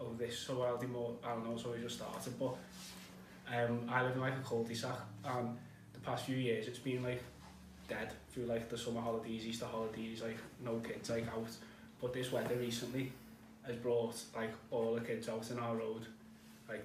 over this, so I'll do more, I don't know, so we just started, but um, I live in like a cul-de-sac and the past few years it's been like dead through like the summer holidays, Easter holidays, like no kids like out. But this weather recently has brought like all the kids out in our road. Like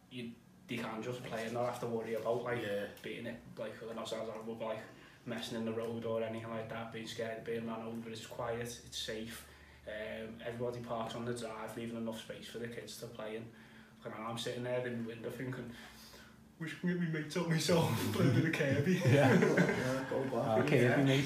you they can't just play and not have to worry about like yeah. beating it like or the sounds horrible like messing in the road or anything like that being scared of being run over it's quiet it's safe um, everybody parks on the drive leaving enough space for the kids to play in and I'm sitting there in the window thinking which made me mate up myself, playing a bit of Kirby. Yeah. yeah okay, yeah. mate.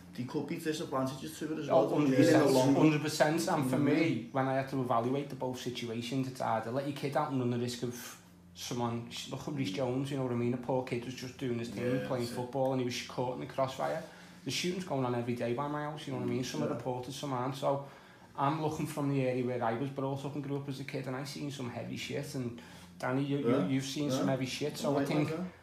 they could be disadvantages to it as well. 100%, 100% and for mm. me, mm-hmm. when I had to evaluate the both situations, it's harder. let your kid out and run the risk of someone, Rhys Jones, you know what I mean? A poor kid was just doing his thing, yeah, playing football, it. and he was caught in the crossfire. The shooting's going on every day by my house, you know what I mean? Some yeah. are reported, some aren't. So I'm looking from the area where I was brought up and grew up as a kid, and I've seen some heavy shit. And Danny, you, yeah. you, you've seen yeah. some heavy shit. So I, I think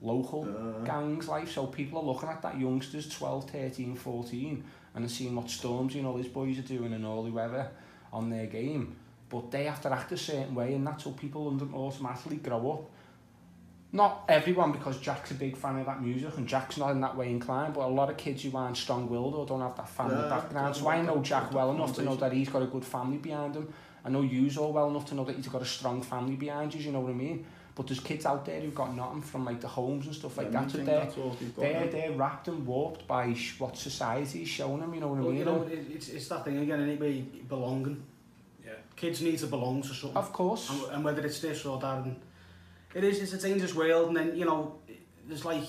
local uh. gangs life, so people are looking at that youngsters 12, 13, 14, and are seeing what Storms and all these boys are doing and all weather on their game, but they have to act a certain way, and that's how people automatically grow up not everyone because Jack's a big fan of that music and Jack's not in that way inclined, but a lot of kids who aren't strong willed or don't have that family yeah, background. So I know Jack well enough to know that he's got a good family behind him. I know you all well enough to know that he's got a strong family behind you, you know what I mean? But there's kids out there who've got nothing from like the homes and stuff like yeah, that. So they're, got, they're, yeah. they're wrapped and warped by what society's showing them, you know what well, I mean? You know, it's, it's that thing again, anybody belonging. Yeah. Kids need to belong to something. Of course. And, and whether it's this or that. And, It is, it's a dangerous world, and then, you know, there's like,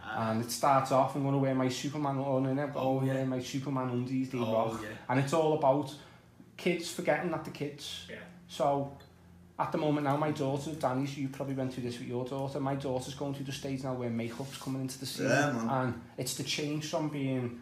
and it starts off, I'm going to wear my Superman on and oh, yeah, my Superman undies, they oh, rock. And it's all about kids forgetting that the kids. Yeah. So at the moment now, my daughter, Danny, so you probably went through this with your daughter, my daughter's going through the stage now where makeup's coming into the scene. Yeah, And it's the change from being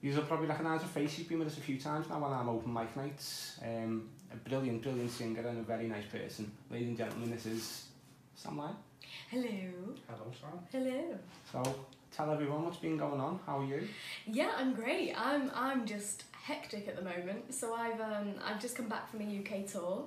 you'll probably recognise her face. She's been with us a few times now on our open mic nights. Um, a brilliant, brilliant singer and a very nice person. Ladies and gentlemen, this is Sam Lyon. Hello. Hello, Sam. Hello. So, tell everyone what's been going on. How are you? Yeah, I'm great. I'm I'm just hectic at the moment. So I've um I've just come back from a UK tour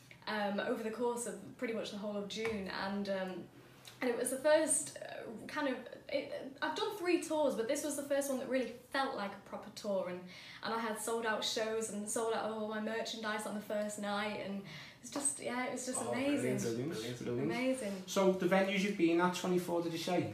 um, over the course of pretty much the whole of June, and um, and it was the first uh, kind of. It, I've done three tours, but this was the first one that really felt like a proper tour, and and I had sold out shows and sold out all my merchandise on the first night, and it's just yeah, it was just oh, amazing. Brilliant, brilliant, Amazing. So the venues you've been at, twenty four, did you say?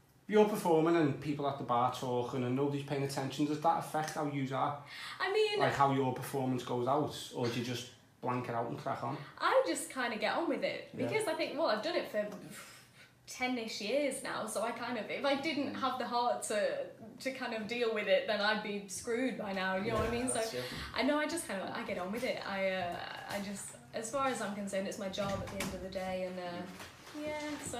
you're performing and people at the bar talking and nobody's paying attention? Does that affect how you are? I mean, like how your performance goes out, or do you just blank it out and crack on? I just kind of get on with it because yeah. I think, well, I've done it for 10-ish years now so I kind of if I didn't have the heart to to kind of deal with it then I'd be screwed by now you know yeah, what I mean so I know I just kind of I get on with it I uh, I just as far as I'm concerned it's my job at the end of the day and uh, yeah so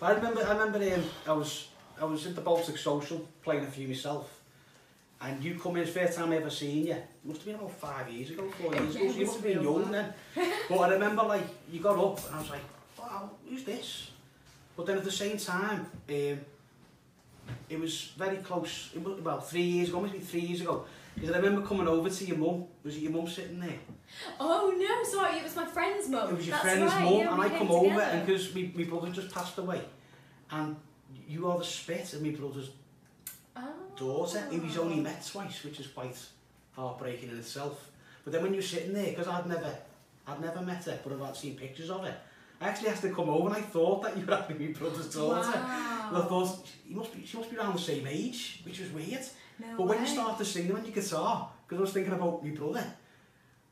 but I remember, I remember, um, I was I was at the Baltic Social playing a few myself and you come in, first time I ever seen you. Must have been about five years ago, four years ago. You must have been young then. But I remember like, you got up and I was like, wow, who's this? But then at the same time, um, it was very close, it was about three years ago, maybe three years ago. Because I remember coming over to your mum, was it your mum sitting there? Oh no, sorry, it was my friend's mum. It was your That's friend's right, mum, yeah, and I come together. over, and because we my brother just passed away, and you are the spit of my brother's daughter who he's only ah. met twice, which is quite heartbreaking in itself. But then when you're sitting there, because I'd never, I'd never met her, but I've had seen pictures of her, I actually asked her to come over and I thought that you were having my brother's daughter. Wow. And I thought, he must be, she must be around the same age, which was weird. No but way. when you start to sing them on your guitar, because I was thinking about my brother,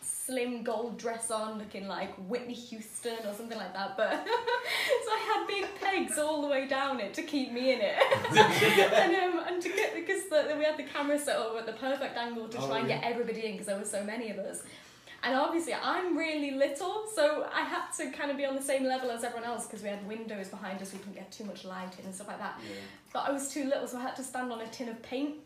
slim gold dress on looking like Whitney Houston or something like that but so I had big pegs all the way down it to keep me in it and, um, and to get because the, we had the camera set up at the perfect angle to oh, try and yeah. get everybody in because there were so many of us and obviously, I'm really little, so I had to kind of be on the same level as everyone else because we had windows behind us, we couldn't get too much light in and stuff like that. Yeah. But I was too little, so I had to stand on a tin of paint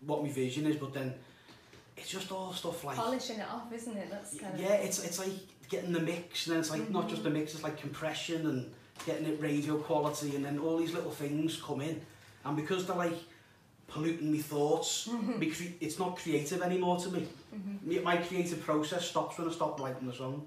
what my vision is but then it's just all stuff like polishing it off isn't it that's kind yeah, of it's it's like getting the mix and then it's like mm-hmm. not just the mm-hmm. mix it's like compression and getting it radio quality and then all these little things come in and because they're like polluting my thoughts mm-hmm. because it's not creative anymore to me mm-hmm. my creative process stops when I stop writing the song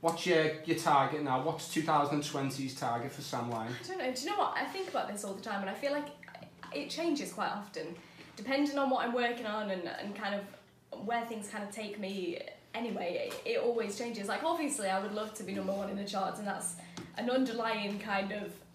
what's your your target now? What's 2020's target for Sam Lyon? I don't know. Do you know what? I think about this all the time, and I feel like it changes quite often depending on what I'm working on and, and kind of where things kind of take me anyway, it, it always changes. Like, obviously, I would love to be number one in the charts, and that's an underlying kind of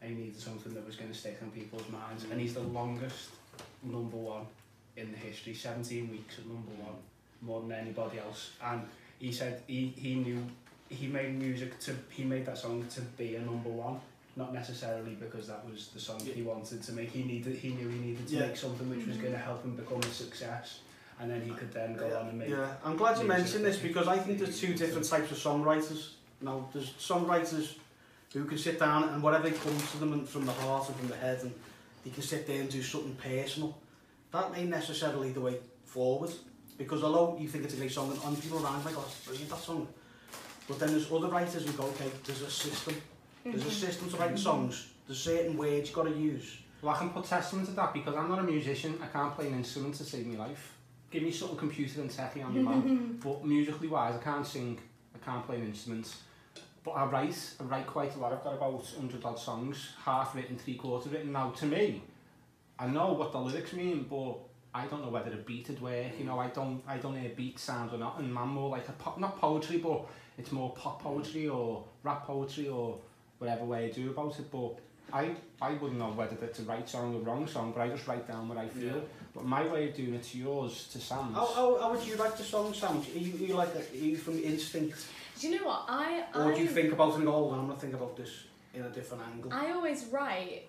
And he needed something that was going to stick in people's minds. Mm. And he's the longest number one in the history, 17 weeks at number one, more than anybody else. And he said he, he knew, he made music to, he made that song to be a number one. Not necessarily because that was the song yeah. he wanted to make. He needed, he knew he needed to yeah. make something which was mm-hmm. going to help him become a success. And then he could then go yeah. on and make. Yeah, I'm glad you mentioned this because I think there's two different types of songwriters. Now, there's songwriters who can sit down and whatever comes to them and from the heart and from the head, and they can sit there and do something personal. that may necessarily the way forward. Because although you think it's a great song, and on people around like, oh, that's brilliant, that song. But then there's other writers who go, okay, there's a system. There's mm -hmm. a mm-hmm. system to writing songs. There's certain words you've got to use. Well, I can put testament to that because I'm not a musician. I can't play an instrument to save my life. Give me of computer and techie, on am your man. But musically wise, I can't sing. I can't play an instrument. But I write, I write quite a lot. I've got about 100 odd songs, half written, three quarters written. Now, to me, I know what the lyrics mean, but I don't know whether a beat would work. You know, I don't I don't hear beat sounds or not, and man, more like a pop, not poetry, but it's more pop poetry or rap poetry or whatever way I do about it. But I I wouldn't know whether that's a right song or wrong song, but I just write down what I feel. Yeah. But my way of doing it's yours, to Sam. How, how, how would you like the song, Sam? Are you, are you like are you from instinct? Do you know what I? Or do you think about it and I'm gonna think about this in a different angle? I always write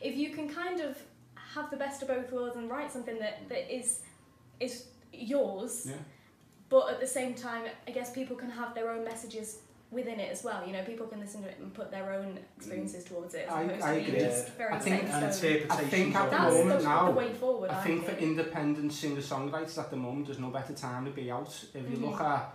if you can kind of have the best of both worlds and write something that, that is is yours. Yeah. But at the same time, I guess people can have their own messages within it as well. You know, people can listen to it and put their own experiences mm. towards it. I, I agree. I think, I think at the moment the, now, the forward, I, I think, think for independent singer songwriters at the moment, there's no better time to be out. If you mm-hmm. look at,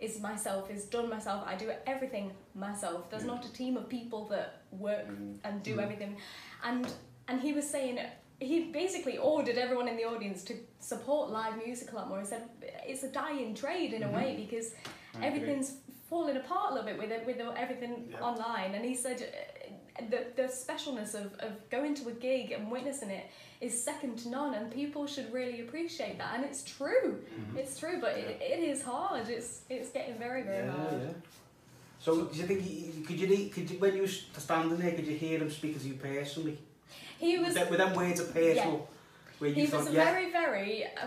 is myself is done myself I do everything myself there's mm. not a team of people that work mm. and do hmm. everything and and he was saying he basically ordered everyone in the audience to support live music a lot more he said it's a dying trade in mm-hmm. a hmm. way because I everything's agree. falling apart a little bit with it, with everything yep. online and he said the, the specialness of, of going to a gig and witnessing it is second to none and people should really appreciate that and it's true mm-hmm. it's true but yeah. it, it is hard it's it's getting very very yeah, hard yeah. so do you think could you could you, when you were standing there could you hear him speak to you personally he was with them words of personal yeah. where you he thought, was yeah. very very uh,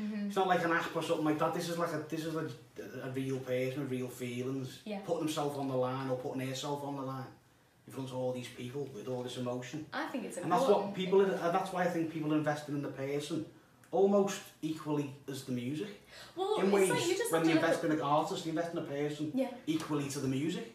Mm-hmm. It's not like an app or something like that. This is like a this is a, a real person, real feelings, yeah. putting himself on the line or putting herself on the line in front of all these people with all this emotion. I think it's important. And that's what people. Yeah. Uh, that's why I think people investing in the person almost equally as the music. Well, in ways, like you when you invest in an artist, you invest in a person yeah. equally to the music.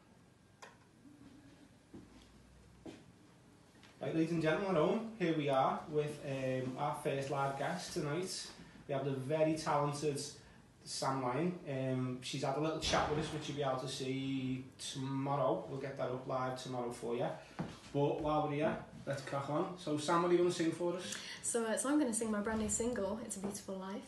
ladies and gentlemen at home, here we are with um, our first live guest tonight. We have the very talented Sam Lyon. Um, she's had a little chat with us, which you'll be able to see tomorrow. We'll get that up live tomorrow for you. But while we're here, let's crack on. So, Sam, what are you going to sing for us? So, uh, so I'm going to sing my brand new single, It's a Beautiful Life.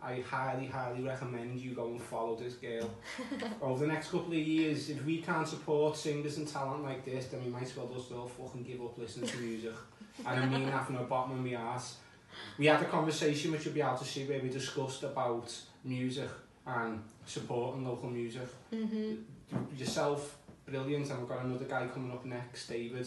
I highly, highly recommend you go and follow this girl. Over the next couple of years, if we can't support singers and talent like this, then we might as well just all fucking give up listening to music. and I mean that from the bottom of my ass we had a conversation which you'll be able to see where we discussed about music and supporting local music. Mm -hmm. Yourself, brilliant, and we've got another guy coming up next, David.